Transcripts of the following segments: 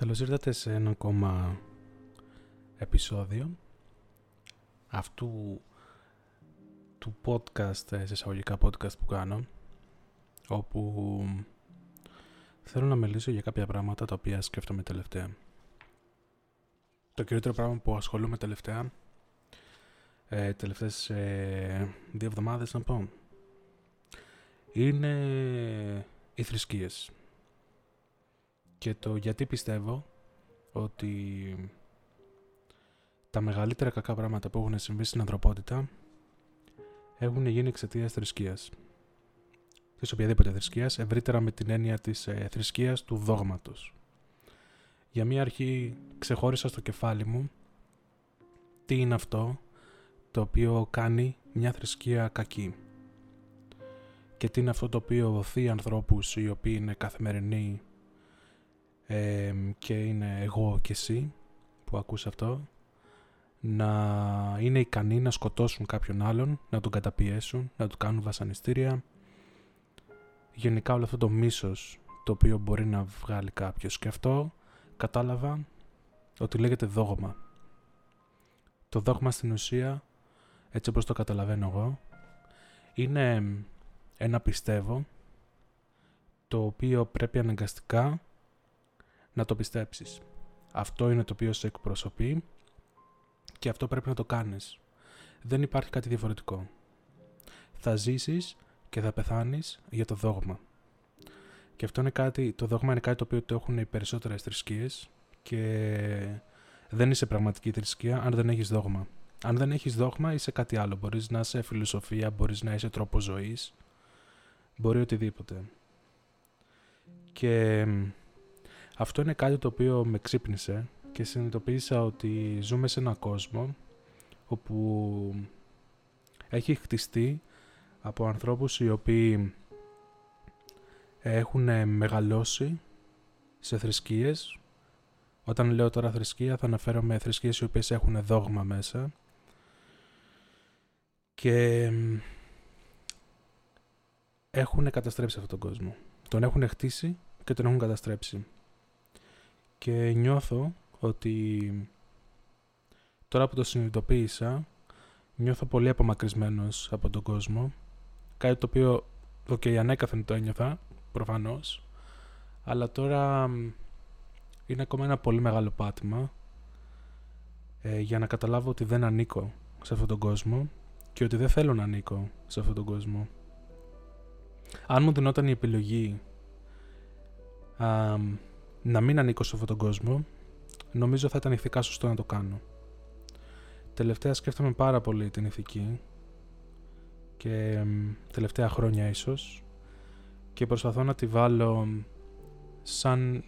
Καλώς ήρθατε σε ένα ακόμα επεισόδιο αυτού του podcast, σε εισαγωγικά podcast που κάνω όπου θέλω να μιλήσω για κάποια πράγματα τα οποία σκέφτομαι τελευταία. Το κυριότερο πράγμα που ασχολούμαι τελευταία ε, τελευταίες ε, δύο εβδομάδες να πω είναι οι θρησκείες και το γιατί πιστεύω ότι τα μεγαλύτερα κακά πράγματα που έχουν συμβεί στην ανθρωπότητα έχουν γίνει εξαιτίας θρησκείας. Της οποιαδήποτε θρησκείας, ευρύτερα με την έννοια της ε, θρησκείας του δόγματος. Για μία αρχή ξεχώρισα στο κεφάλι μου τι είναι αυτό το οποίο κάνει μια θρησκεία κακή και τι είναι αυτό το οποίο οθεί ανθρώπους οι οποίοι είναι καθημερινοί και είναι εγώ και εσύ που ακούς αυτό να είναι ικανοί να σκοτώσουν κάποιον άλλον, να τον καταπιέσουν, να του κάνουν βασανιστήρια. Γενικά όλο αυτό το μίσος το οποίο μπορεί να βγάλει κάποιος. Και αυτό κατάλαβα ότι λέγεται δόγμα. Το δόγμα στην ουσία, έτσι όπως το καταλαβαίνω εγώ, είναι ένα πιστεύω το οποίο πρέπει αναγκαστικά να το πιστέψεις. Αυτό είναι το οποίο σε εκπροσωπεί και αυτό πρέπει να το κάνεις. Δεν υπάρχει κάτι διαφορετικό. Θα ζήσεις και θα πεθάνεις για το δόγμα. Και αυτό είναι κάτι, το δόγμα είναι κάτι το οποίο το έχουν οι περισσότερες θρησκείες και δεν είσαι πραγματική θρησκεία αν δεν έχεις δόγμα. Αν δεν έχεις δόγμα είσαι κάτι άλλο. Μπορείς να είσαι φιλοσοφία, μπορείς να είσαι τρόπος ζωής, μπορεί οτιδήποτε. Και αυτό είναι κάτι το οποίο με ξύπνησε και συνειδητοποίησα ότι ζούμε σε έναν κόσμο όπου έχει χτιστεί από ανθρώπους οι οποίοι έχουν μεγαλώσει σε θρησκείες. Όταν λέω τώρα θρησκεία θα αναφέρομαι θρησκείες οι οποίες έχουν δόγμα μέσα και έχουν καταστρέψει αυτόν τον κόσμο. Τον έχουν χτίσει και τον έχουν καταστρέψει. Και νιώθω ότι τώρα που το συνειδητοποίησα, νιώθω πολύ απομακρυσμένος από τον κόσμο. Κάτι το οποίο, ok, okay, ανέκαθεν το ένιωθα, προφανώς. Αλλά τώρα είναι ακόμα ένα πολύ μεγάλο πάτημα ε, για να καταλάβω ότι δεν ανήκω σε αυτόν τον κόσμο και ότι δεν θέλω να ανήκω σε αυτόν τον κόσμο. Αν μου δινόταν η επιλογή να μην ανήκω σε αυτόν τον κόσμο, νομίζω θα ήταν ηθικά σωστό να το κάνω. Τελευταία σκέφτομαι πάρα πολύ την ηθική και τελευταία χρόνια ίσως και προσπαθώ να τη βάλω σαν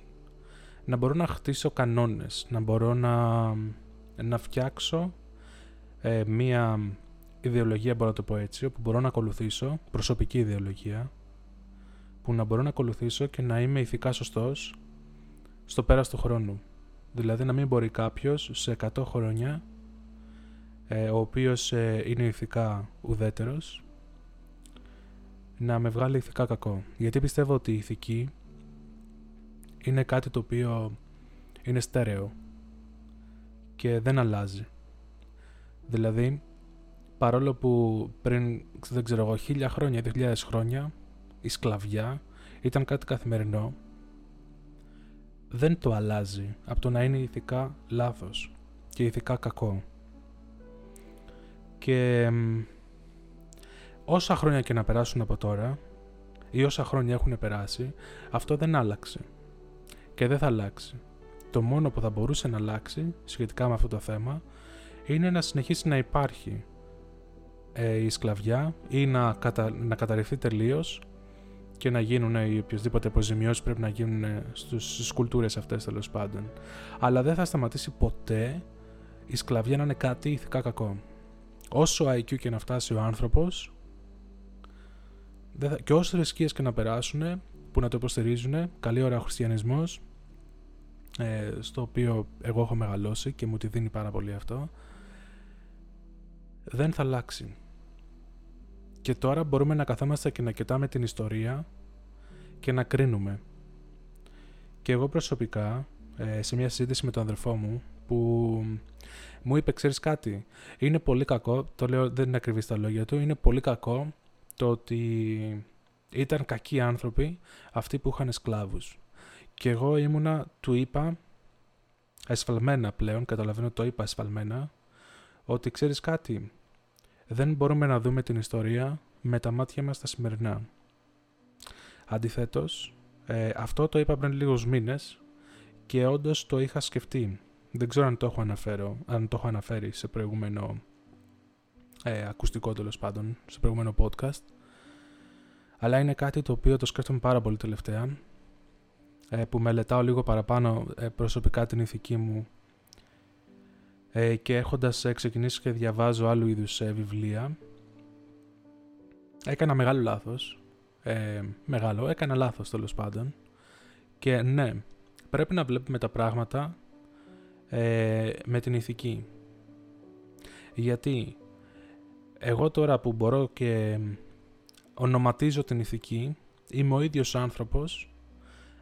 να μπορώ να χτίσω κανόνες, να μπορώ να, να φτιάξω ε, μία ιδεολογία, μπορώ να το πω έτσι, όπου μπορώ να ακολουθήσω, προσωπική ιδεολογία, που να μπορώ να ακολουθήσω και να είμαι ηθικά σωστός στο πέρας του χρόνου. Δηλαδή να μην μπορεί κάποιος σε 100 χρόνια ε, ο οποίος ε, είναι ηθικά ουδέτερος να με βγάλει ηθικά κακό. Γιατί πιστεύω ότι η ηθική είναι κάτι το οποίο είναι στέρεο και δεν αλλάζει. Δηλαδή, παρόλο που πριν, δεν ξέρω εγώ, χίλια χρόνια, δύο χιλιάδες χρόνια, η σκλαβιά ήταν κάτι καθημερινό δεν το αλλάζει από το να είναι ηθικά λάθος και ηθικά κακό. Και όσα χρόνια και να περάσουν από τώρα ή όσα χρόνια έχουν περάσει, αυτό δεν άλλαξε και δεν θα αλλάξει. Το μόνο που θα μπορούσε να αλλάξει σχετικά με αυτό το θέμα είναι να συνεχίσει να υπάρχει ε, η σκλαβιά ή να, κατα... να καταρριφθεί τελείως και να γίνουν οι οποιοδήποτε αποζημιώσεις πρέπει να γίνουν στις κουλτούρες αυτές τέλος πάντων. Αλλά δεν θα σταματήσει ποτέ η σκλαβιά να είναι κάτι ηθικά κακό. Όσο IQ και να φτάσει ο άνθρωπος, και όσες θρησκείες και να περάσουν που να το υποστηρίζουν, καλή ώρα ο χριστιανισμός, ε, στο οποίο εγώ έχω μεγαλώσει και μου τη δίνει πάρα πολύ αυτό, δεν θα αλλάξει. Και τώρα μπορούμε να καθόμαστε και να κοιτάμε την ιστορία και να κρίνουμε. Και εγώ προσωπικά ε, σε μια συζήτηση με τον αδερφό μου που μου είπε, ξέρεις κάτι, είναι πολύ κακό, το λέω δεν είναι ακριβής στα λόγια του, είναι πολύ κακό το ότι ήταν κακοί άνθρωποι αυτοί που είχαν σκλάβους. Και εγώ ήμουνα, του είπα, εσφαλμένα πλέον, καταλαβαίνω το είπα εσφαλμένα, ότι ξέρεις κάτι, δεν μπορούμε να δούμε την ιστορία με τα μάτια μας τα σημερινά. Αντιθέτως, ε, αυτό το είπα πριν λίγους μήνες και όντως το είχα σκεφτεί. Δεν ξέρω αν το έχω, αναφέρω, αν το έχω αναφέρει σε προηγούμενο ε, ακουστικό τέλος πάντων, σε προηγούμενο podcast. Αλλά είναι κάτι το οποίο το σκέφτομαι πάρα πολύ τελευταία, ε, που μελετάω λίγο παραπάνω ε, προσωπικά την ηθική μου ε, και έχοντας ξεκινήσει και διαβάζω άλλου είδους βιβλία, έκανα μεγάλο λάθος. μεγάλο, έκανα λάθος τέλος πάντων. Και ναι, πρέπει να βλέπουμε τα πράγματα με την ηθική. Γιατί εγώ τώρα που μπορώ και ονοματίζω την ηθική, είμαι ο ίδιος άνθρωπος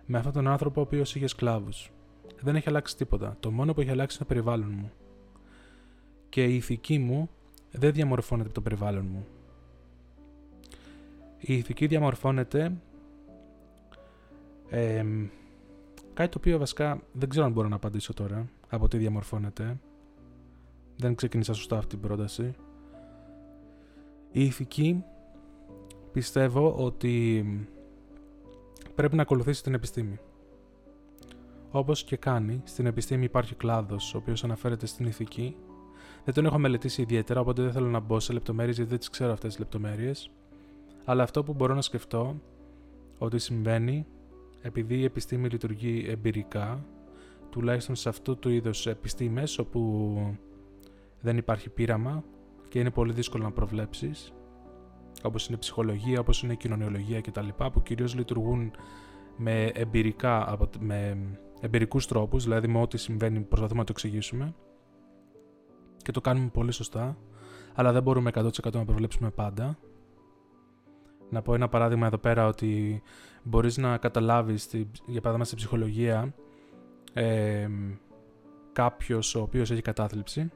με αυτόν τον άνθρωπο ο οποίος είχε σκλάβους. Δεν έχει αλλάξει τίποτα. Το μόνο που έχει αλλάξει είναι το περιβάλλον μου. Και η ηθική μου δεν διαμορφώνεται από το περιβάλλον μου. Η ηθική διαμορφώνεται ε, κάτι το οποίο βασικά δεν ξέρω αν μπορώ να απαντήσω τώρα από τι διαμορφώνεται. Δεν ξεκίνησα σωστά αυτή την πρόταση. Η ηθική πιστεύω ότι πρέπει να ακολουθήσει την επιστήμη. Όπως και κάνει, στην επιστήμη υπάρχει κλάδος ο οποίος αναφέρεται στην ηθική. Δεν τον έχω μελετήσει ιδιαίτερα, οπότε δεν θέλω να μπω σε λεπτομέρειες γιατί δεν τις ξέρω αυτές τις λεπτομέρειες. Αλλά αυτό που μπορώ να σκεφτώ ότι συμβαίνει επειδή η επιστήμη λειτουργεί εμπειρικά, τουλάχιστον σε αυτού του είδους επιστήμες όπου δεν υπάρχει πείραμα και είναι πολύ δύσκολο να προβλέψεις, όπως είναι ψυχολογία, όπως είναι κοινωνιολογία κτλ. που κυρίως λειτουργούν με, εμπειρικά, με εμπειρικούς τρόπους, δηλαδή με ό,τι συμβαίνει προσπαθούμε να το εξηγήσουμε και το κάνουμε πολύ σωστά, αλλά δεν μπορούμε 100% να προβλέψουμε πάντα. Να πω ένα παράδειγμα εδώ πέρα ότι μπορείς να καταλάβεις, για παράδειγμα στην ψυχολογία, ε, κάποιος ο οποίος έχει κατάθλιψη,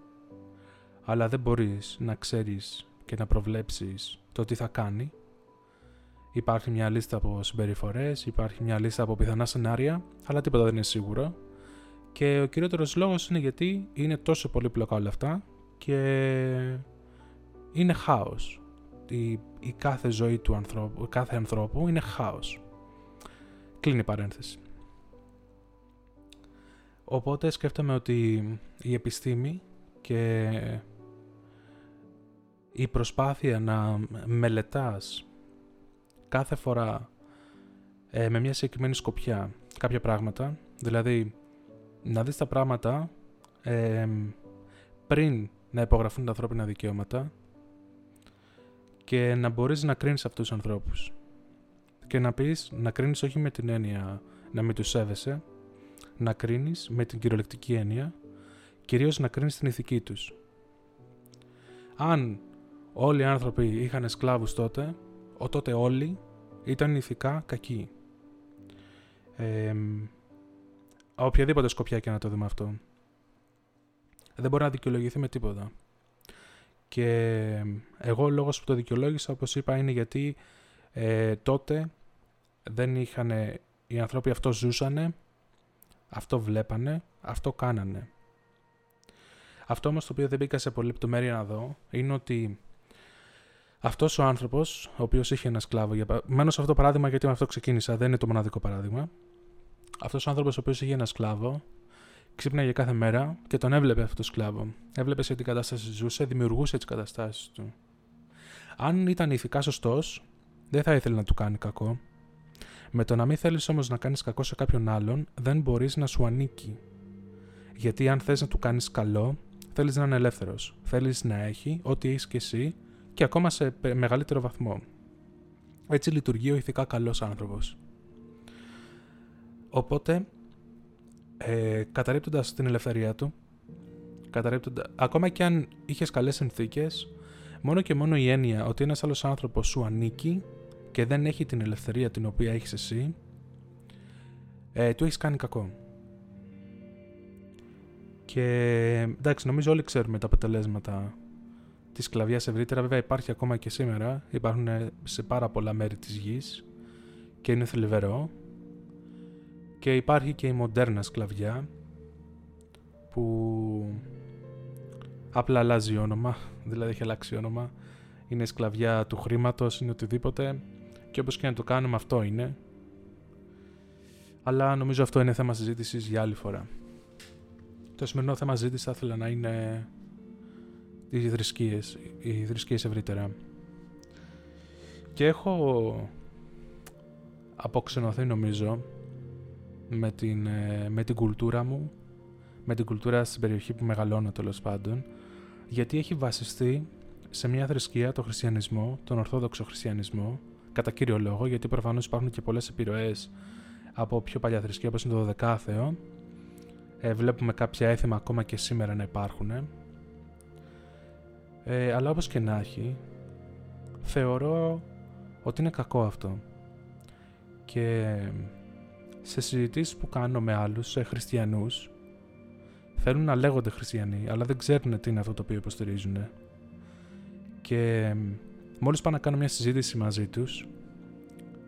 αλλά δεν μπορείς να ξέρεις και να προβλέψεις το τι θα κάνει. Υπάρχει μια λίστα από συμπεριφορές, υπάρχει μια λίστα από πιθανά σενάρια, αλλά τίποτα δεν είναι σίγουρο. Και ο κυριότερος λόγος είναι γιατί είναι τόσο πολύπλοκα όλα αυτά και είναι χάος. Η, η κάθε ζωή του ανθρώπου, κάθε ανθρώπου είναι χάος. Κλείνει η παρένθεση. Οπότε σκέφτομαι ότι η επιστήμη και η προσπάθεια να μελετάς κάθε φορά ε, με μια συγκεκριμένη σκοπιά κάποια πράγματα, δηλαδή να δεις τα πράγματα ε, πριν να υπογραφούν τα ανθρώπινα δικαιώματα και να μπορείς να κρίνεις αυτούς τους ανθρώπους και να πεις, να κρίνεις όχι με την έννοια να μην τους σέβεσαι, να κρίνεις με την κυριολεκτική έννοια, κυρίως να κρίνεις την ηθική τους. Αν όλοι οι άνθρωποι είχαν σκλάβους τότε, ο τότε όλοι ήταν ηθικά κακοί. Ε, οποιαδήποτε σκοπιά και να το δούμε αυτό. Δεν μπορεί να δικαιολογηθεί με τίποτα. Και εγώ ο λόγος που το δικαιολόγησα, όπως είπα, είναι γιατί ε, τότε δεν είχαν, οι άνθρωποι αυτό ζούσανε, αυτό βλέπανε, αυτό κάνανε. Αυτό όμως το οποίο δεν μπήκα σε πολύ λεπτομέρεια να δω, είναι ότι αυτός ο άνθρωπος, ο οποίος είχε ένα σκλάβο, για... μένω σε αυτό το παράδειγμα γιατί με αυτό ξεκίνησα, δεν είναι το μοναδικό παράδειγμα. Αυτός ο άνθρωπος, ο οποίος είχε ένα σκλάβο, ξύπναγε κάθε μέρα και τον έβλεπε αυτό το σκλάβο. Έβλεπε σε τι κατάσταση ζούσε, δημιουργούσε τις καταστάσεις του. Αν ήταν ηθικά σωστός, δεν θα ήθελε να του κάνει κακό. Με το να μην θέλεις όμως να κάνεις κακό σε κάποιον άλλον, δεν μπορείς να σου ανήκει. Γιατί αν θες να του κάνεις καλό, θέλεις να είναι ελεύθερος. Θέλεις να έχει ό,τι έχεις και εσύ και ακόμα σε μεγαλύτερο βαθμό. Έτσι λειτουργεί ο ηθικά καλός άνθρωπος. Οπότε, ε, καταρρύπτοντας την ελευθερία του, καταρρύπτοντα... ακόμα και αν είχες καλές συνθήκες, μόνο και μόνο η έννοια ότι ένας άλλος άνθρωπος σου ανήκει και δεν έχει την ελευθερία την οποία έχεις εσύ, ε, του έχεις κάνει κακό. Και εντάξει, νομίζω όλοι ξέρουμε τα αποτελέσματα της σκλαβιάς ευρύτερα. Βέβαια, υπάρχει ακόμα και σήμερα. Υπάρχουν σε πάρα πολλά μέρη της γης και είναι θλιβερό. Και υπάρχει και η μοντέρνα σκλαβιά που απλά αλλάζει όνομα, δηλαδή έχει αλλάξει όνομα. Είναι σκλαβιά του χρήματος, είναι οτιδήποτε και όπως και να το κάνουμε αυτό είναι. Αλλά νομίζω αυτό είναι θέμα συζήτησης για άλλη φορά. Το σημερινό θέμα συζήτηση θα ήθελα να είναι οι θρησκείες, οι θρησκείες ευρύτερα. Και έχω αποξενωθεί νομίζω με την, ε, με την κουλτούρα μου, με την κουλτούρα στην περιοχή που μεγαλώνω τέλος πάντων, γιατί έχει βασιστεί σε μια θρησκεία, το χριστιανισμό, τον ορθόδοξο χριστιανισμό, κατά κύριο λόγο, γιατί προφανώς υπάρχουν και πολλές επιρροές από πιο παλιά θρησκεία όπως είναι το Δεκάθεο. Ε, βλέπουμε κάποια έθιμα ακόμα και σήμερα να υπάρχουν. Ε, αλλά όπως και να έχει, θεωρώ ότι είναι κακό αυτό. Και σε συζητήσεις που κάνω με άλλους, σε χριστιανούς, θέλουν να λέγονται χριστιανοί, αλλά δεν ξέρουν τι είναι αυτό το οποίο υποστηρίζουν. Και μόλις πάω να κάνω μια συζήτηση μαζί τους,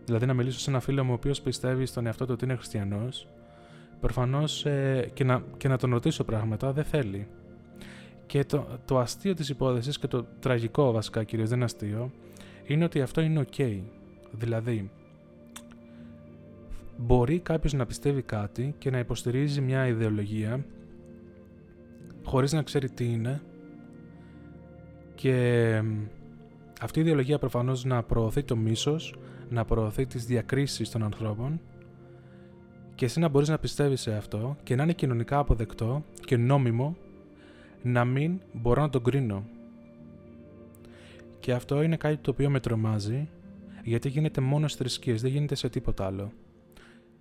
δηλαδή να μιλήσω σε ένα φίλο μου ο οποίος πιστεύει στον εαυτό του ότι είναι χριστιανός, προφανώς ε, και, να, και να τον ρωτήσω πράγματα δεν θέλει. Και το, το αστείο της υπόθεσης και το τραγικό βασικά κυρίως δεν είναι αστείο, είναι ότι αυτό είναι ok. Δηλαδή, μπορεί κάποιος να πιστεύει κάτι και να υποστηρίζει μια ιδεολογία χωρίς να ξέρει τι είναι και αυτή η ιδεολογία προφανώς να προωθεί το μίσος, να προωθεί τις διακρίσεις των ανθρώπων και εσύ να μπορείς να πιστεύεις σε αυτό και να είναι κοινωνικά αποδεκτό και νόμιμο να μην μπορώ να τον κρίνω. Και αυτό είναι κάτι το οποίο με τρομάζει γιατί γίνεται μόνο στις θρησκείες, δεν γίνεται σε τίποτα άλλο.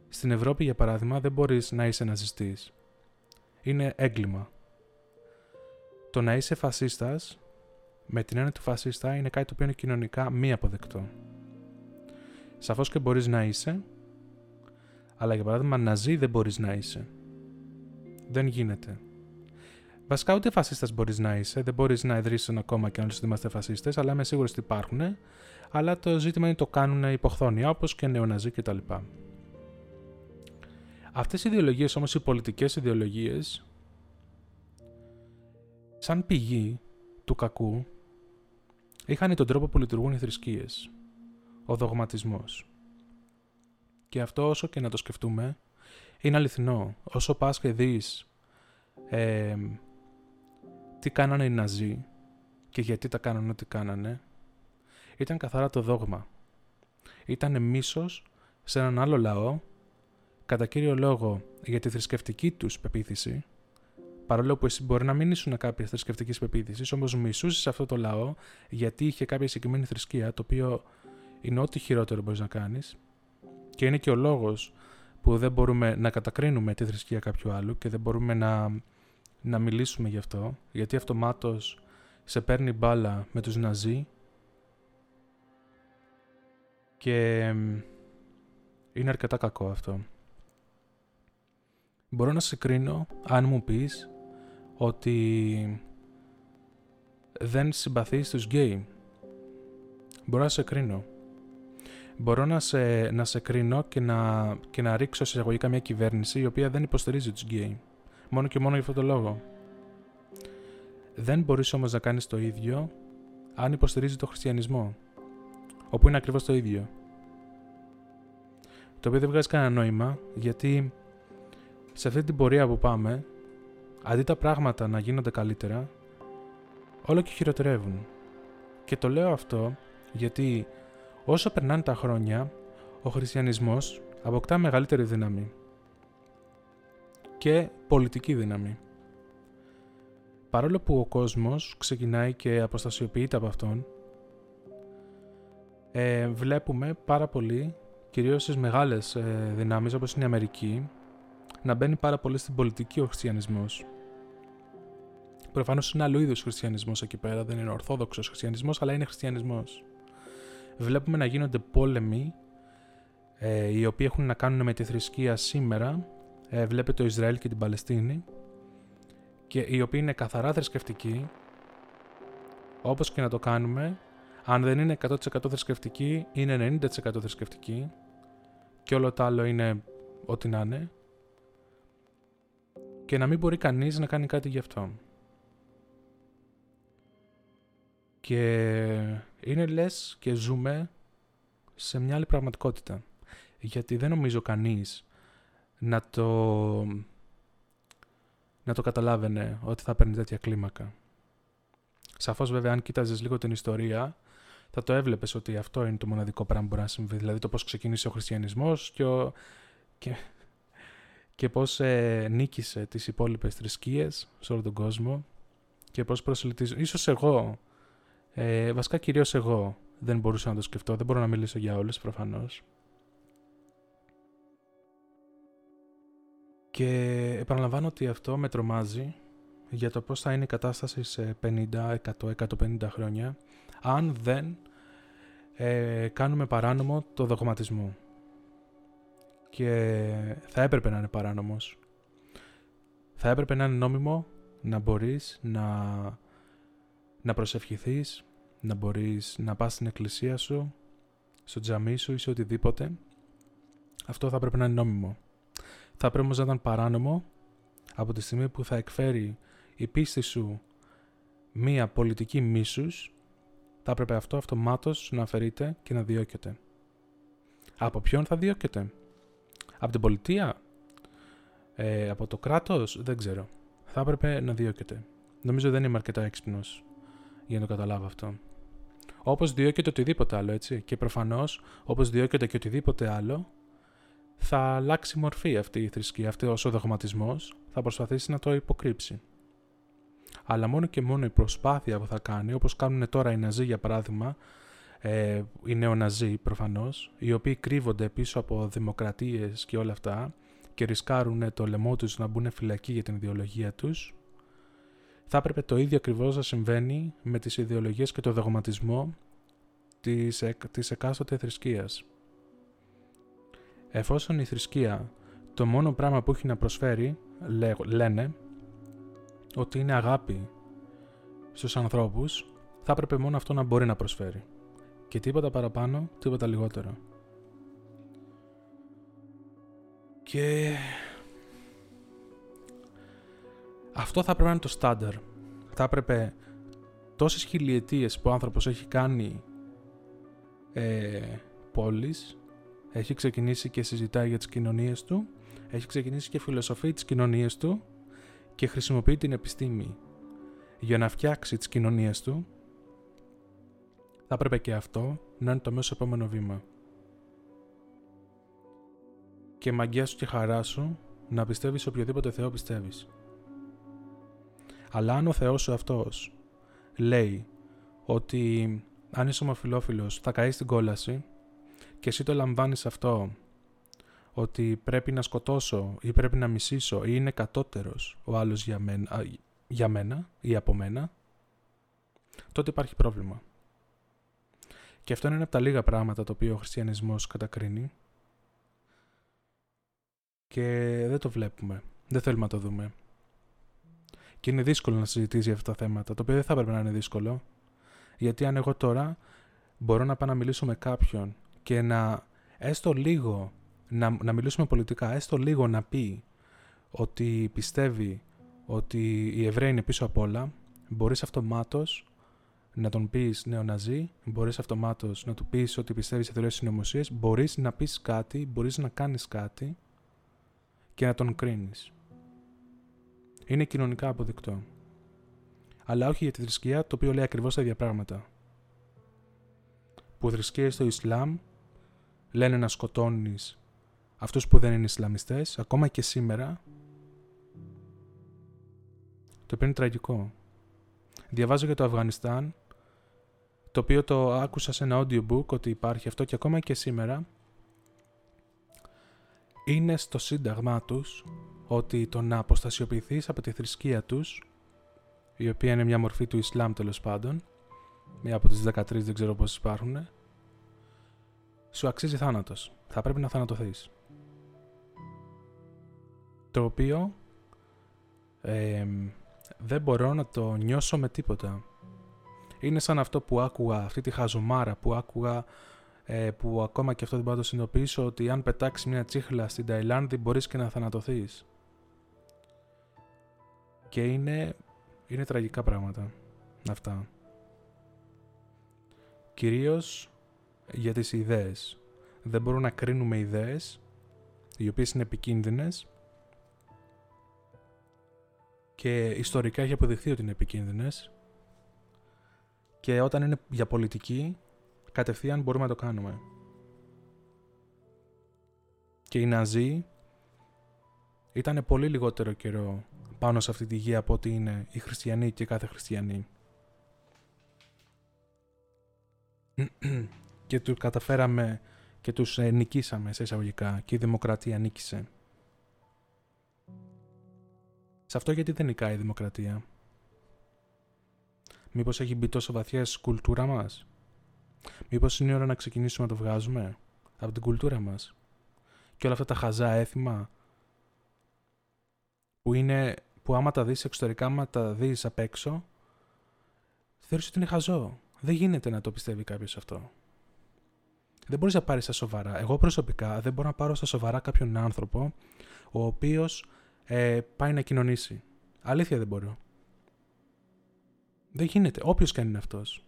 Στην Ευρώπη, για παράδειγμα, δεν μπορείς να είσαι ναζιστής. Είναι έγκλημα. Το να είσαι φασίστας, με την έννοια του φασίστα, είναι κάτι το οποίο είναι κοινωνικά μη αποδεκτό. Σαφώς και μπορείς να είσαι, αλλά για παράδειγμα ναζί δεν μπορείς να είσαι. Δεν γίνεται. Βασικά ούτε φασίστας μπορείς να είσαι, δεν μπορείς να ιδρύσεις ένα κόμμα και να λες ότι είμαστε φασίστες, αλλά είμαι σίγουρος ότι υπάρχουν, αλλά το ζήτημα είναι το κάνουν υποχθόνια, όπως και νεοναζί κτλ. Αυτές οι ιδεολογίες όμως, οι πολιτικές ιδεολογίες, σαν πηγή του κακού, είχαν τον τρόπο που λειτουργούν οι θρησκείες. Ο δογματισμός. Και αυτό όσο και να το σκεφτούμε, είναι αληθινό. Όσο πας και δεις ε, τι κάνανε οι Ναζί και γιατί τα κάνανε ό,τι κάνανε, ήταν καθαρά το δόγμα. Ήταν μίσος σε έναν άλλο λαό κατά κύριο λόγο για τη θρησκευτική τους πεποίθηση, παρόλο που εσύ μπορεί να μην ήσουν κάποια θρησκευτικής πεποίθησης, όμως μισούσε αυτό το λαό γιατί είχε κάποια συγκεκριμένη θρησκεία, το οποίο είναι ό,τι χειρότερο μπορείς να κάνεις, και είναι και ο λόγος που δεν μπορούμε να κατακρίνουμε τη θρησκεία κάποιου άλλου και δεν μπορούμε να, να μιλήσουμε γι' αυτό, γιατί αυτομάτως σε παίρνει μπάλα με τους Ναζί και είναι αρκετά κακό αυτό. Μπορώ να σε κρίνω αν μου πεις ότι δεν συμπαθείς τους γκέι. Μπορώ να σε κρίνω. Μπορώ να σε, να σε κρίνω και να, και να ρίξω σε εισαγωγικά μια κυβέρνηση η οποία δεν υποστηρίζει τους γκέι. Μόνο και μόνο για αυτόν τον λόγο. Δεν μπορείς όμως να κάνεις το ίδιο αν υποστηρίζει το χριστιανισμό. Όπου είναι ακριβώς το ίδιο. Το οποίο δεν βγάζει κανένα νόημα γιατί σε αυτή την πορεία που πάμε, αντί τα πράγματα να γίνονται καλύτερα, όλο και χειροτερεύουν. Και το λέω αυτό γιατί όσο περνάνε τα χρόνια, ο χριστιανισμός αποκτά μεγαλύτερη δύναμη και πολιτική δύναμη. Παρόλο που ο κόσμος ξεκινάει και αποστασιοποιείται από αυτόν, ε, βλέπουμε πάρα πολύ, κυρίως στις μεγάλες ε, δυνάμεις όπως είναι η Αμερική, να μπαίνει πάρα πολύ στην πολιτική ο χριστιανισμός. Προφανώς είναι άλλο είδο χριστιανισμός εκεί πέρα, δεν είναι ορθόδοξος χριστιανισμός, αλλά είναι χριστιανισμός. Βλέπουμε να γίνονται πόλεμοι ε, οι οποίοι έχουν να κάνουν με τη θρησκεία σήμερα. Ε, βλέπετε το Ισραήλ και την Παλαιστίνη. και οι οποίοι είναι καθαρά θρησκευτικοί, όπως και να το κάνουμε, αν δεν είναι 100% θρησκευτικοί, είναι 90% θρησκευτικοί και όλο το άλλο είναι ό,τι να είναι και να μην μπορεί κανείς να κάνει κάτι γι' αυτό. Και είναι λες και ζούμε σε μια άλλη πραγματικότητα. Γιατί δεν νομίζω κανείς να το, να το καταλάβαινε ότι θα παίρνει τέτοια κλίμακα. Σαφώς βέβαια αν κοίταζες λίγο την ιστορία θα το έβλεπες ότι αυτό είναι το μοναδικό πράγμα που μπορεί να συμβεί. Δηλαδή το πώς ξεκίνησε ο χριστιανισμός και, ο, και, και πώς ε, νίκησε τις υπόλοιπες θρησκείες σε όλο τον κόσμο και πώς προσελητίζουν. Ίσως εγώ, ε, βασικά κυρίως εγώ, δεν μπορούσα να το σκεφτώ. Δεν μπορώ να μιλήσω για όλες προφανώς. Και επαναλαμβάνω ότι αυτό με τρομάζει για το πώς θα είναι η κατάσταση σε 50, 100, 150 χρόνια αν δεν ε, κάνουμε παράνομο το δογματισμό. Και θα έπρεπε να είναι παράνομος. Θα έπρεπε να είναι νόμιμο να μπορείς να, να προσευχηθείς, να μπορείς να πας στην εκκλησία σου, στο τζαμί σου ή σε οτιδήποτε. Αυτό θα έπρεπε να είναι νόμιμο. Θα πρέπει όμως να ήταν παράνομο από τη στιγμή που θα εκφέρει η πίστη σου μία πολιτική μίσους θα έπρεπε αυτό αυτομάτως να αφαιρείται και να διώκεται. Από ποιον θα διώκεται; Από την πολιτεία; Ε, από το κράτος; Δεν ξέρω. Θα έπρεπε να διώκεται. Νομίζω δεν είμαι αρκετά έξυπνος για να το καταλάβω αυτό. Όπως διώκεται οτιδήποτε άλλο, έτσι. Και προφανώς, όπως διώκεται και οτιδήποτε άλλο, θα αλλάξει μορφή αυτή η θρησκεία, αυτή ο δογματισμός, θα προσπαθήσει να το υποκρύψει αλλά μόνο και μόνο η προσπάθεια που θα κάνει, όπως κάνουν τώρα οι Ναζί για παράδειγμα, ε, οι νεοναζί προφανώς, οι οποίοι κρύβονται πίσω από δημοκρατίες και όλα αυτά και ρισκάρουν το λαιμό τους να μπουν φυλακή για την ιδεολογία τους, θα έπρεπε το ίδιο ακριβώς να συμβαίνει με τις ιδεολογίες και το δογματισμό της, της εκάστοτε θρησκείας. Εφόσον η θρησκεία το μόνο πράγμα που έχει να προσφέρει, λένε, ότι είναι αγάπη στους ανθρώπους, θα έπρεπε μόνο αυτό να μπορεί να προσφέρει. Και τίποτα παραπάνω, τίποτα λιγότερο. Και αυτό θα έπρεπε να είναι το στάνταρ. Θα έπρεπε τόσες χιλιετίες που ο άνθρωπος έχει κάνει ε, πόλεις, έχει ξεκινήσει και συζητάει για τις κοινωνίες του, έχει ξεκινήσει και φιλοσοφεί τις κοινωνίες του και χρησιμοποιεί την επιστήμη για να φτιάξει τις κοινωνίες του, θα έπρεπε και αυτό να είναι το μέσο επόμενο βήμα. Και μαγκιά σου και χαρά σου να πιστεύεις σε οποιοδήποτε Θεό πιστεύεις. Αλλά αν ο Θεός σου αυτός λέει ότι αν είσαι ομοφιλόφιλος θα καείς την κόλαση και εσύ το λαμβάνεις αυτό ότι πρέπει να σκοτώσω ή πρέπει να μισήσω ή είναι κατώτερος ο άλλος για μένα, για μένα ή από μένα, τότε υπάρχει πρόβλημα. Και αυτό είναι ένα από τα λίγα πράγματα το οποίο ο χριστιανισμός κατακρίνει. Και δεν το βλέπουμε, δεν θέλουμε να το δούμε. Και είναι δύσκολο να συζητήσει για αυτά τα θέματα, το οποίο δεν θα έπρεπε να είναι δύσκολο, γιατί αν εγώ τώρα μπορώ να πάω να μιλήσω με κάποιον και να έστω λίγο να, να μιλήσουμε πολιτικά, έστω λίγο να πει ότι πιστεύει ότι οι Εβραίοι είναι πίσω απ' όλα, μπορείς αυτομάτως να τον πεις νεοναζί, μπορείς αυτομάτως να του πεις ότι πιστεύεις σε θεωρίες συνωμοσίες, μπορείς να πεις κάτι, μπορείς να κάνεις κάτι και να τον κρίνεις. Είναι κοινωνικά αποδεικτό. Αλλά όχι για τη θρησκεία, το οποίο λέει ακριβώς τα ίδια πράγματα. Που θρησκείες στο Ισλάμ λένε να σκοτώνεις αυτούς που δεν είναι Ισλαμιστές, ακόμα και σήμερα, το οποίο είναι τραγικό. Διαβάζω για το Αφγανιστάν, το οποίο το άκουσα σε ένα audiobook ότι υπάρχει αυτό και ακόμα και σήμερα είναι στο σύνταγμά τους ότι το να αποστασιοποιηθείς από τη θρησκεία τους, η οποία είναι μια μορφή του Ισλάμ τέλος πάντων, μία από τις 13 δεν ξέρω πόσες υπάρχουν, σου αξίζει θάνατος. Θα πρέπει να θανατωθείς το οποίο ε, δεν μπορώ να το νιώσω με τίποτα. Είναι σαν αυτό που άκουγα, αυτή τη χαζομάρα που άκουγα ε, που ακόμα και αυτό δεν μπορώ να το συνειδητοποιήσω ότι αν πετάξεις μια τσίχλα στην Ταϊλάνδη μπορείς και να θανατωθείς. Και είναι, είναι τραγικά πράγματα αυτά. Κυρίως για τις ιδέες. Δεν μπορούμε να κρίνουμε ιδέες οι οποίες είναι επικίνδυνες και ιστορικά έχει αποδειχθεί ότι είναι επικίνδυνες και όταν είναι για πολιτική κατευθείαν μπορούμε να το κάνουμε. Και οι Ναζί ήταν πολύ λιγότερο καιρό πάνω σε αυτή τη γη από ότι είναι οι χριστιανοί και κάθε χριστιανοί. και τους καταφέραμε και τους ε, νικήσαμε σε εισαγωγικά και η δημοκρατία νίκησε. Σε αυτό γιατί δεν νικάει η δημοκρατία; Μήπως έχει μπει τόσο βαθιά στη κουλτούρα μας; Μήπως είναι η ώρα να ξεκινήσουμε να το βγάζουμε από την κουλτούρα μας; Και όλα αυτά τα χαζά έθιμα που είναι που άμα τα δεις εξωτερικά, άμα τα δεις απ' έξω, θεωρείς ότι είναι χαζό. Δεν γίνεται να το πιστεύει κάποιος αυτό. Δεν μπορείς να πάρεις στα σοβαρά. Εγώ προσωπικά δεν μπορώ να πάρω στα σοβαρά κάποιον άνθρωπο ο οποίος ε, πάει να κοινωνήσει. Αλήθεια δεν μπορώ. Δεν γίνεται. Όποιος και αν είναι αυτός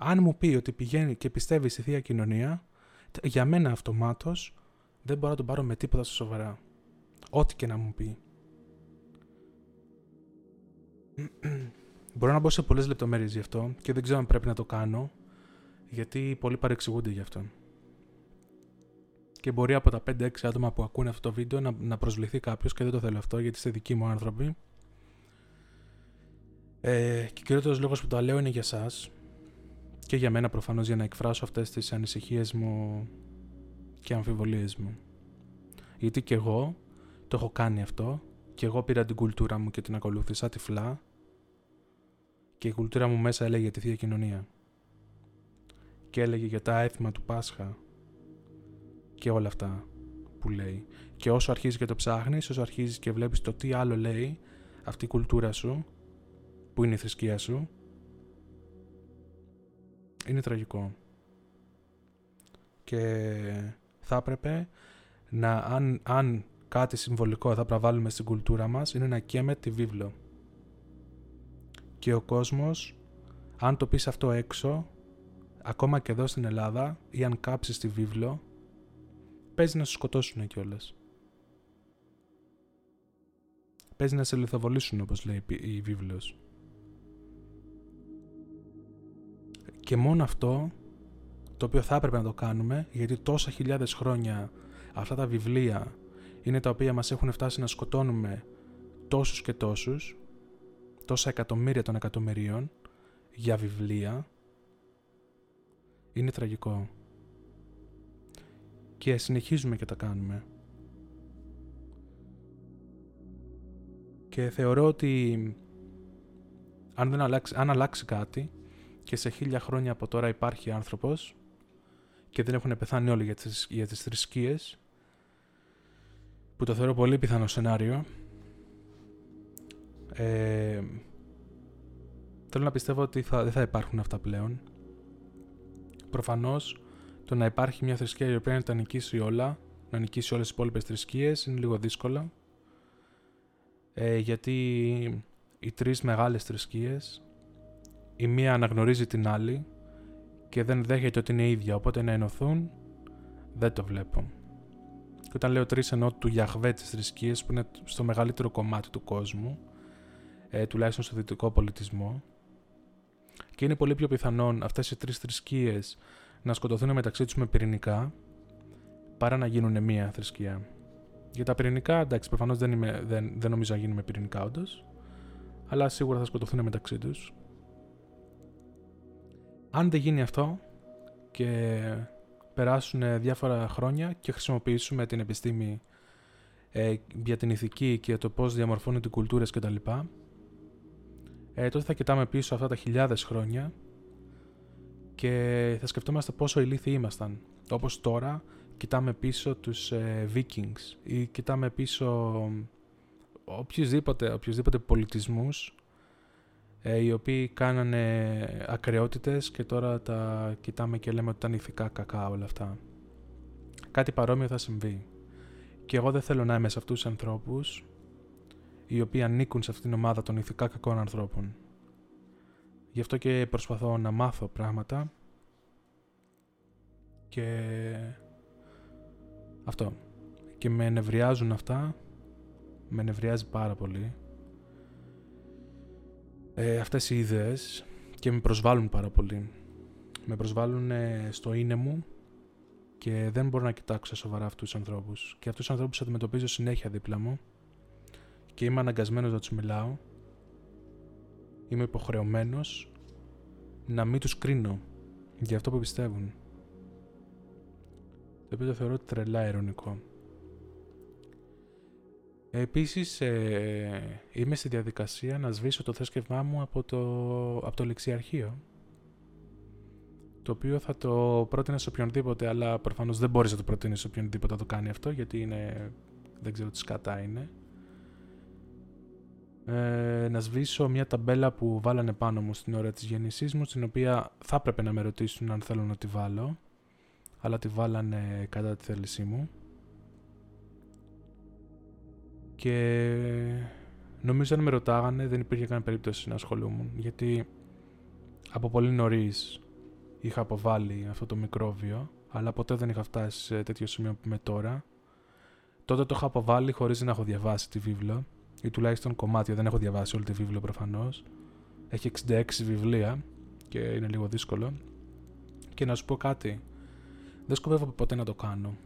αν μου πει ότι πηγαίνει και πιστεύει στη Θεία Κοινωνία, για μένα αυτομάτως δεν μπορώ να τον πάρω με τίποτα στο σοβαρά. Ό,τι και να μου πει. Μπορώ να μπω σε πολλές λεπτομέρειες γι' αυτό και δεν ξέρω αν πρέπει να το κάνω, γιατί πολλοί παρεξηγούνται γι' αυτό. Και μπορεί από τα 5-6 άτομα που ακούνε αυτό το βίντεο να, να προσβληθεί κάποιος και δεν το θέλω αυτό γιατί είστε δικοί μου άνθρωποι. Ε, και ο κυριότερος λόγος που το λέω είναι για εσά, και για μένα προφανώς για να εκφράσω αυτές τις ανησυχίες μου και αμφιβολίες μου. Γιατί και εγώ το έχω κάνει αυτό και εγώ πήρα την κουλτούρα μου και την ακολούθησα τυφλά και η κουλτούρα μου μέσα έλεγε τη Θεία Κοινωνία και έλεγε για τα έθιμα του Πάσχα και όλα αυτά που λέει. Και όσο αρχίζεις και το ψάχνεις, όσο αρχίζεις και βλέπεις το τι άλλο λέει αυτή η κουλτούρα σου, που είναι η θρησκεία σου, είναι τραγικό. Και θα έπρεπε να, αν, αν κάτι συμβολικό θα προβάλλουμε στην κουλτούρα μας, είναι να καίμε τη βίβλο. Και ο κόσμος, αν το πεις αυτό έξω, ακόμα και εδώ στην Ελλάδα, ή αν κάψεις τη βίβλο, παίζει να σου σκοτώσουν κιόλας. Παίζει να σε λιθοβολήσουν, όπως λέει η βίβλος. Και μόνο αυτό, το οποίο θα έπρεπε να το κάνουμε, γιατί τόσα χιλιάδες χρόνια αυτά τα βιβλία είναι τα οποία μας έχουν φτάσει να σκοτώνουμε τόσους και τόσους, τόσα εκατομμύρια των εκατομμυρίων, για βιβλία, είναι τραγικό. Και συνεχίζουμε και τα κάνουμε. Και θεωρώ ότι αν, δεν αλλάξει, αν αλλάξει κάτι, και σε χίλια χρόνια από τώρα υπάρχει άνθρωπος και δεν έχουν πεθάνει όλοι για τις, για τις θρησκείες που το θεωρώ πολύ πιθανό σενάριο. Ε, θέλω να πιστεύω ότι θα, δεν θα υπάρχουν αυτά πλέον. Προφανώς το να υπάρχει μια θρησκεία η οποία να τα νικήσει όλα να νικήσει όλες τις υπόλοιπες θρησκείες είναι λίγο δύσκολο. Ε, γιατί οι τρεις μεγάλες θρησκείες η μία αναγνωρίζει την άλλη και δεν δέχεται ότι είναι ίδια, οπότε να ενωθούν, δεν το βλέπω. Και όταν λέω τρεις εννοώ του Γιαχβέ της θρησκείας που είναι στο μεγαλύτερο κομμάτι του κόσμου, ε, τουλάχιστον στο δυτικό πολιτισμό. Και είναι πολύ πιο πιθανόν αυτές οι τρεις θρησκείες να σκοτωθούν μεταξύ τους με πυρηνικά, παρά να γίνουν μία θρησκεία. Για τα πυρηνικά, εντάξει, προφανώς δεν, δεν, δεν νομίζω να γίνουν με πυρηνικά όντως, αλλά σίγουρα θα σκοτωθούν μεταξύ τους. Αν δεν γίνει αυτό και περάσουν διάφορα χρόνια και χρησιμοποιήσουμε την επιστήμη ε, για την ηθική και το πώς διαμορφώνουν οι κουλτούρες κτλ. Ε, τότε θα κοιτάμε πίσω αυτά τα χιλιάδες χρόνια και θα σκεφτόμαστε πόσο ηλίθιοι ήμασταν. Όπως τώρα κοιτάμε πίσω τους ε, Vikings ή κοιτάμε πίσω οποιοδήποτε, οποιοδήποτε πολιτισμούς ε, οι οποίοι κάνανε ακρεότητες και τώρα τα κοιτάμε και λέμε ότι ήταν ηθικά κακά όλα αυτά. Κάτι παρόμοιο θα συμβεί. Και εγώ δεν θέλω να είμαι σε αυτούς τους ανθρώπους οι οποίοι ανήκουν σε αυτήν την ομάδα των ηθικά κακών ανθρώπων. Γι' αυτό και προσπαθώ να μάθω πράγματα και αυτό. Και με ενευριάζουν αυτά, με ενευριάζει πάρα πολύ ε, αυτές οι ιδέες και με προσβάλλουν πάρα πολύ. Με προσβάλλουν στο είναι μου και δεν μπορώ να κοιτάξω σοβαρά αυτούς τους ανθρώπους. Και αυτούς τους ανθρώπους αντιμετωπίζω συνέχεια δίπλα μου και είμαι αναγκασμένος να τους μιλάω. Είμαι υποχρεωμένος να μην τους κρίνω για αυτό που πιστεύουν. Το οποίο το θεωρώ τρελά ειρωνικό. Επίσης, ε, είμαι στη διαδικασία να σβήσω το θρέσκευμά μου από το, από το λεξιαρχείο. Το οποίο θα το πρότεινα σε οποιονδήποτε, αλλά προφανώς δεν μπορείς να το προτείνεις σε οποιονδήποτε να το κάνει αυτό, γιατί είναι, δεν ξέρω τι σκατά είναι. Ε, να σβήσω μια ταμπέλα που βάλανε πάνω μου στην ώρα της γέννησής μου, στην οποία θα έπρεπε να με ρωτήσουν αν θέλω να τη βάλω, αλλά τη βάλανε κατά τη θέλησή μου. Και νομίζω αν με ρωτάγανε δεν υπήρχε καν περίπτωση να ασχολούμουν γιατί από πολύ νωρίς είχα αποβάλει αυτό το μικρόβιο αλλά ποτέ δεν είχα φτάσει σε τέτοιο σημείο που είμαι τώρα. Τότε το είχα αποβάλει χωρίς να έχω διαβάσει τη βίβλο ή τουλάχιστον κομμάτια, δεν έχω διαβάσει όλη τη βίβλο προφανώς. Έχει 66 βιβλία και είναι λίγο δύσκολο. Και να σου πω κάτι, δεν σκοπεύω ποτέ να το κάνω.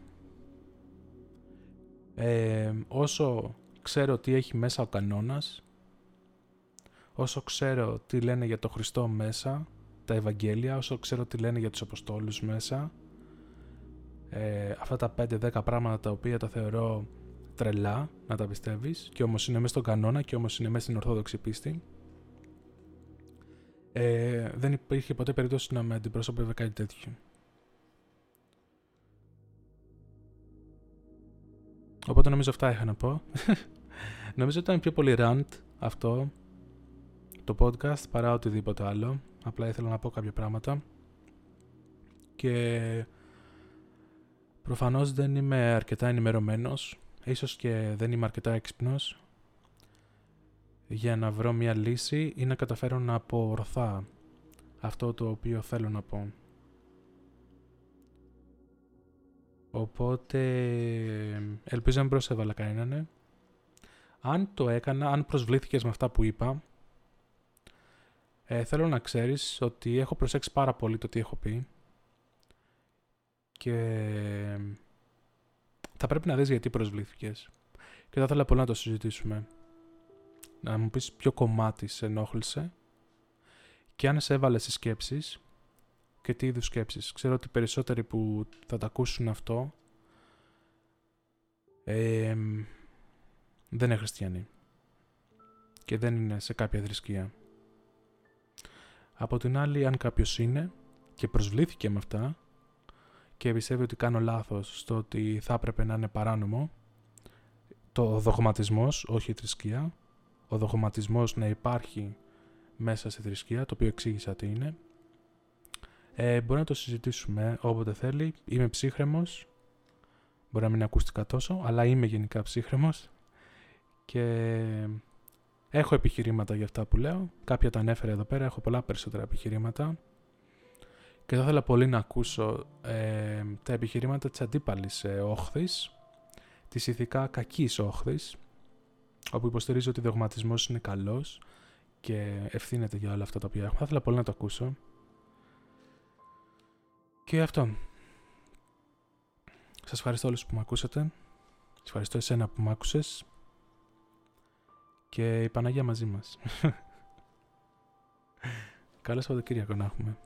Ε, όσο ξέρω τι έχει μέσα ο κανόνας, όσο ξέρω τι λένε για το Χριστό μέσα, τα Ευαγγέλια, όσο ξέρω τι λένε για τους Αποστόλους μέσα, ε, αυτά τα 5-10 πράγματα τα οποία τα θεωρώ τρελά να τα πιστεύεις και όμως είναι μέσα στον κανόνα και όμως είναι μέσα στην Ορθόδοξη πίστη, ε, δεν υπήρχε ποτέ περίπτωση να με αντιπρόσωπευε κάτι τέτοιο. Οπότε νομίζω αυτά είχα να πω. νομίζω ότι ήταν πιο πολύ rant αυτό το podcast παρά οτιδήποτε άλλο. Απλά ήθελα να πω κάποια πράγματα. Και προφανώς δεν είμαι αρκετά ενημερωμένος. Ίσως και δεν είμαι αρκετά έξυπνος για να βρω μια λύση ή να καταφέρω να πω ορθά αυτό το οποίο θέλω να πω. Οπότε ελπίζω να μην προσέβαλα κανέναν. Ναι. Αν το έκανα, αν προσβλήθηκες με αυτά που είπα, ε, θέλω να ξέρεις ότι έχω προσέξει πάρα πολύ το τι έχω πει και θα πρέπει να δεις γιατί προσβλήθηκες. Και θα ήθελα πολύ να το συζητήσουμε. Να μου πεις ποιο κομμάτι σε ενόχλησε και αν σε έβαλε στις σκέψεις και τι είδους σκέψεις. Ξέρω ότι περισσότεροι που θα τα ακούσουν αυτό δεν είναι χριστιανοί και δεν είναι σε κάποια θρησκεία. Από την άλλη, αν κάποιος είναι και προσβλήθηκε με αυτά και πιστεύει ότι κάνω λάθος στο ότι θα έπρεπε να είναι παράνομο, το δογματισμός, όχι η θρησκεία, ο δογματισμός να υπάρχει μέσα στη θρησκεία, το οποίο εξήγησα τι είναι, ε, μπορεί να το συζητήσουμε όποτε θέλει. Είμαι ψύχρεμος. Μπορεί να μην ακούστηκα τόσο, αλλά είμαι γενικά ψύχρεμος. Και έχω επιχειρήματα για αυτά που λέω. Κάποια τα ανέφερε εδώ πέρα. Έχω πολλά περισσότερα επιχειρήματα. Και θα ήθελα πολύ να ακούσω ε, τα επιχειρήματα της αντίπαλης ε, όχθης, της ηθικά κακής όχθης, όπου υποστηρίζω ότι ο δογματισμός είναι καλός και ευθύνεται για όλα αυτά τα οποία έχουμε. Θα ήθελα πολύ να το ακούσω. Και αυτό. Σας ευχαριστώ όλους που με ακούσατε. Σας ευχαριστώ εσένα που με άκουσες. Και η Παναγία μαζί μας. Καλό Σαββατοκύριακο να έχουμε.